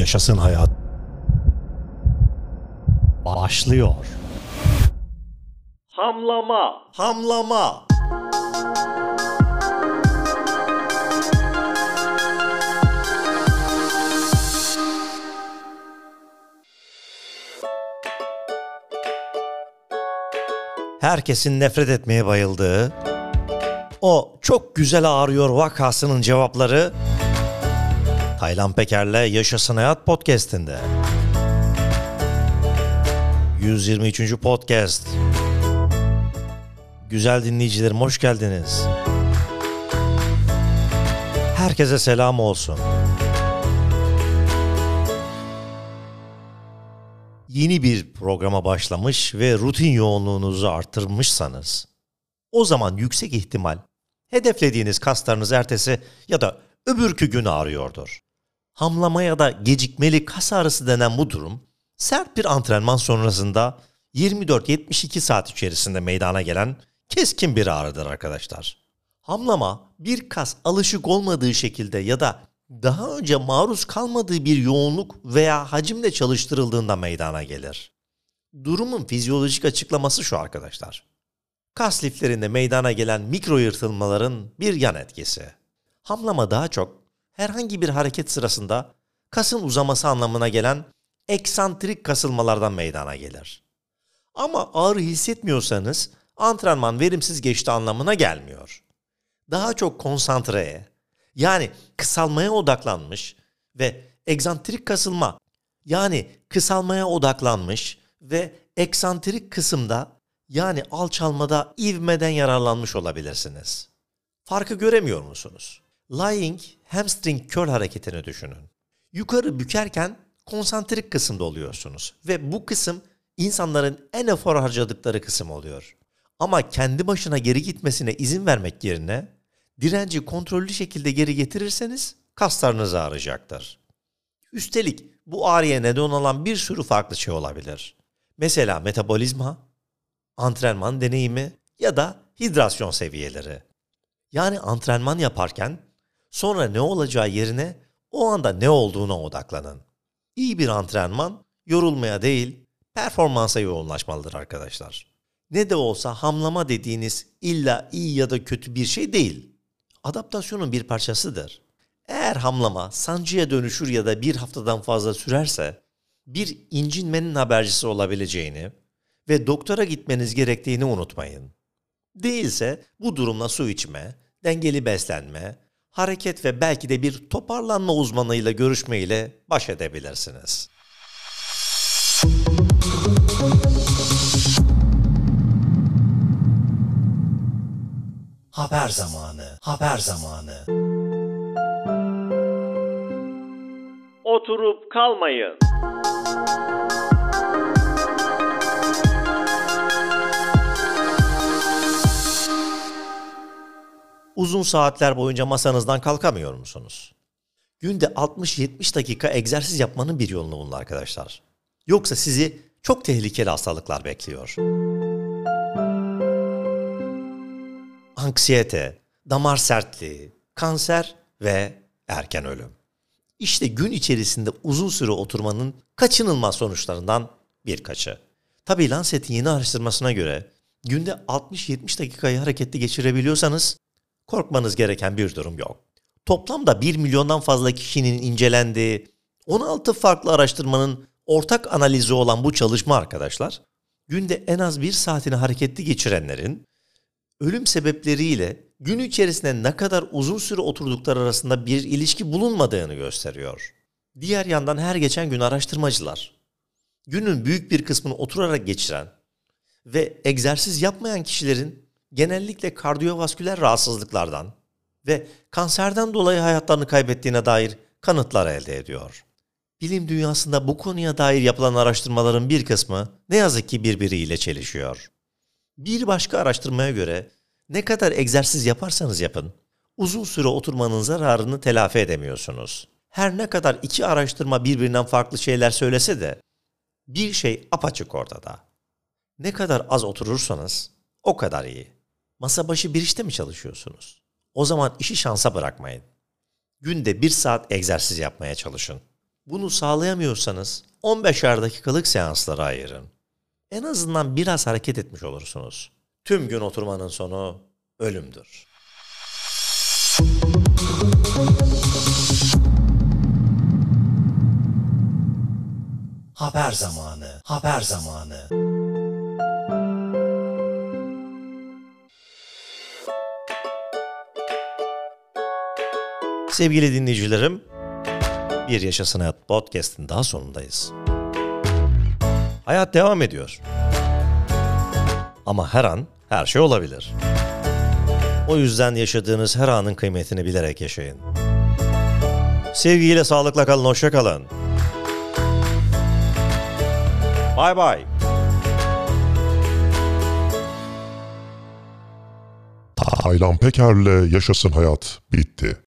Yaşasın hayat. Başlıyor. Hamlama. Hamlama. Herkesin nefret etmeye bayıldığı, o çok güzel ağrıyor vakasının cevapları Taylan Peker'le Yaşasın Hayat podcast'inde. 123. podcast. Güzel dinleyicilerim hoş geldiniz. Herkese selam olsun. Yeni bir programa başlamış ve rutin yoğunluğunuzu artırmışsanız o zaman yüksek ihtimal hedeflediğiniz kaslarınız ertesi ya da öbürkü gün ağrıyordur. Hamlama ya da gecikmeli kas ağrısı denen bu durum sert bir antrenman sonrasında 24-72 saat içerisinde meydana gelen keskin bir ağrıdır arkadaşlar. Hamlama bir kas alışık olmadığı şekilde ya da daha önce maruz kalmadığı bir yoğunluk veya hacimle çalıştırıldığında meydana gelir. Durumun fizyolojik açıklaması şu arkadaşlar. Kas liflerinde meydana gelen mikro yırtılmaların bir yan etkisi. Hamlama daha çok herhangi bir hareket sırasında kasın uzaması anlamına gelen eksantrik kasılmalardan meydana gelir. Ama ağrı hissetmiyorsanız antrenman verimsiz geçti anlamına gelmiyor. Daha çok konsantreye, yani kısalmaya odaklanmış ve egzantrik kasılma yani kısalmaya odaklanmış ve eksantrik kısımda yani alçalmada ivmeden yararlanmış olabilirsiniz. Farkı göremiyor musunuz? Lying hamstring curl hareketini düşünün. Yukarı bükerken konsantrik kısımda oluyorsunuz ve bu kısım insanların en efor harcadıkları kısım oluyor. Ama kendi başına geri gitmesine izin vermek yerine direnci kontrollü şekilde geri getirirseniz kaslarınız ağrıyacaktır. Üstelik bu ağrıya neden olan bir sürü farklı şey olabilir. Mesela metabolizma, antrenman deneyimi ya da hidrasyon seviyeleri. Yani antrenman yaparken sonra ne olacağı yerine o anda ne olduğuna odaklanın. İyi bir antrenman yorulmaya değil, performansa yoğunlaşmalıdır arkadaşlar. Ne de olsa hamlama dediğiniz illa iyi ya da kötü bir şey değil. Adaptasyonun bir parçasıdır. Eğer hamlama sancıya dönüşür ya da bir haftadan fazla sürerse bir incinmenin habercisi olabileceğini ve doktora gitmeniz gerektiğini unutmayın. Değilse bu durumla su içme, dengeli beslenme, hareket ve belki de bir toparlanma uzmanıyla görüşmeyle baş edebilirsiniz. Haber zamanı, haber zamanı. Oturup kalmayın. Uzun saatler boyunca masanızdan kalkamıyor musunuz? Günde 60-70 dakika egzersiz yapmanın bir yolunu bulun arkadaşlar. Yoksa sizi çok tehlikeli hastalıklar bekliyor. Anksiyete, damar sertliği, kanser ve erken ölüm. İşte gün içerisinde uzun süre oturmanın kaçınılmaz sonuçlarından birkaçı. Tabi Lancet'in yeni araştırmasına göre günde 60-70 dakikayı hareketli geçirebiliyorsanız korkmanız gereken bir durum yok. Toplamda 1 milyondan fazla kişinin incelendiği 16 farklı araştırmanın ortak analizi olan bu çalışma arkadaşlar, günde en az bir saatini hareketli geçirenlerin ölüm sebepleriyle gün içerisinde ne kadar uzun süre oturdukları arasında bir ilişki bulunmadığını gösteriyor. Diğer yandan her geçen gün araştırmacılar günün büyük bir kısmını oturarak geçiren ve egzersiz yapmayan kişilerin genellikle kardiyovasküler rahatsızlıklardan ve kanserden dolayı hayatlarını kaybettiğine dair kanıtlar elde ediyor. Bilim dünyasında bu konuya dair yapılan araştırmaların bir kısmı ne yazık ki birbiriyle çelişiyor. Bir başka araştırmaya göre ne kadar egzersiz yaparsanız yapın, uzun süre oturmanın zararını telafi edemiyorsunuz. Her ne kadar iki araştırma birbirinden farklı şeyler söylese de bir şey apaçık ortada. Ne kadar az oturursanız o kadar iyi. Masa başı bir işte mi çalışıyorsunuz? O zaman işi şansa bırakmayın. Günde bir saat egzersiz yapmaya çalışın. Bunu sağlayamıyorsanız 15'er dakikalık seanslara ayırın. En azından biraz hareket etmiş olursunuz. Tüm gün oturmanın sonu ölümdür. Haber zamanı, haber zamanı. Sevgili dinleyicilerim, Bir Yaşasın Hayat podcast'in daha sonundayız. Hayat devam ediyor. Ama her an her şey olabilir. O yüzden yaşadığınız her anın kıymetini bilerek yaşayın. Sevgiyle sağlıkla kalın, hoşça kalın. Bye bye. Taylan Peker'le Yaşasın Hayat bitti.